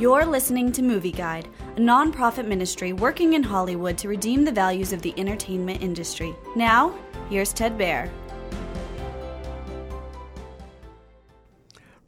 You're listening to Movie Guide, a nonprofit ministry working in Hollywood to redeem the values of the entertainment industry. Now, here's Ted Baehr.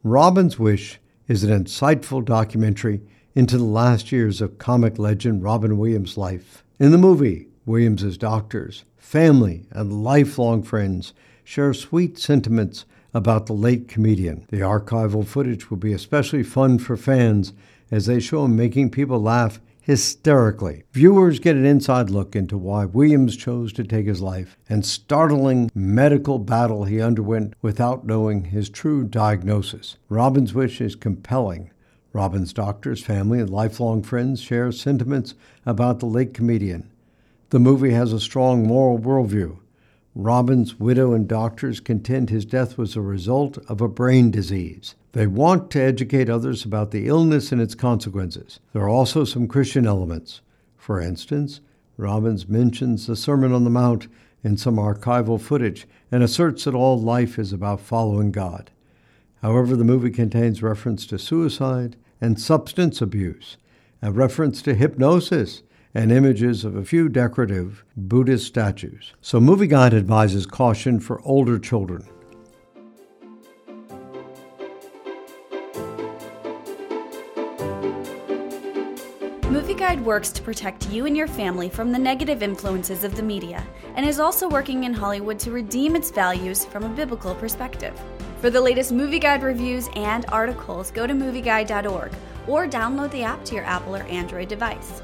Robin's Wish is an insightful documentary into the last years of comic legend Robin Williams' life. In the movie, Williams' doctors, family, and lifelong friends share sweet sentiments about the late comedian. The archival footage will be especially fun for fans as they show him making people laugh hysterically. Viewers get an inside look into why Williams chose to take his life and startling medical battle he underwent without knowing his true diagnosis. Robin's wish is compelling. Robin's doctors, family, and lifelong friends share sentiments about the late comedian. The movie has a strong moral worldview Robin's widow and doctors contend his death was a result of a brain disease. They want to educate others about the illness and its consequences. There are also some Christian elements. For instance, Robbins mentions the Sermon on the Mount in some archival footage and asserts that all life is about following God. However, the movie contains reference to suicide and substance abuse, a reference to hypnosis and images of a few decorative Buddhist statues. So, Movie Guide advises caution for older children. Movie Guide works to protect you and your family from the negative influences of the media and is also working in Hollywood to redeem its values from a biblical perspective. For the latest Movie Guide reviews and articles, go to movieguide.org or download the app to your Apple or Android device.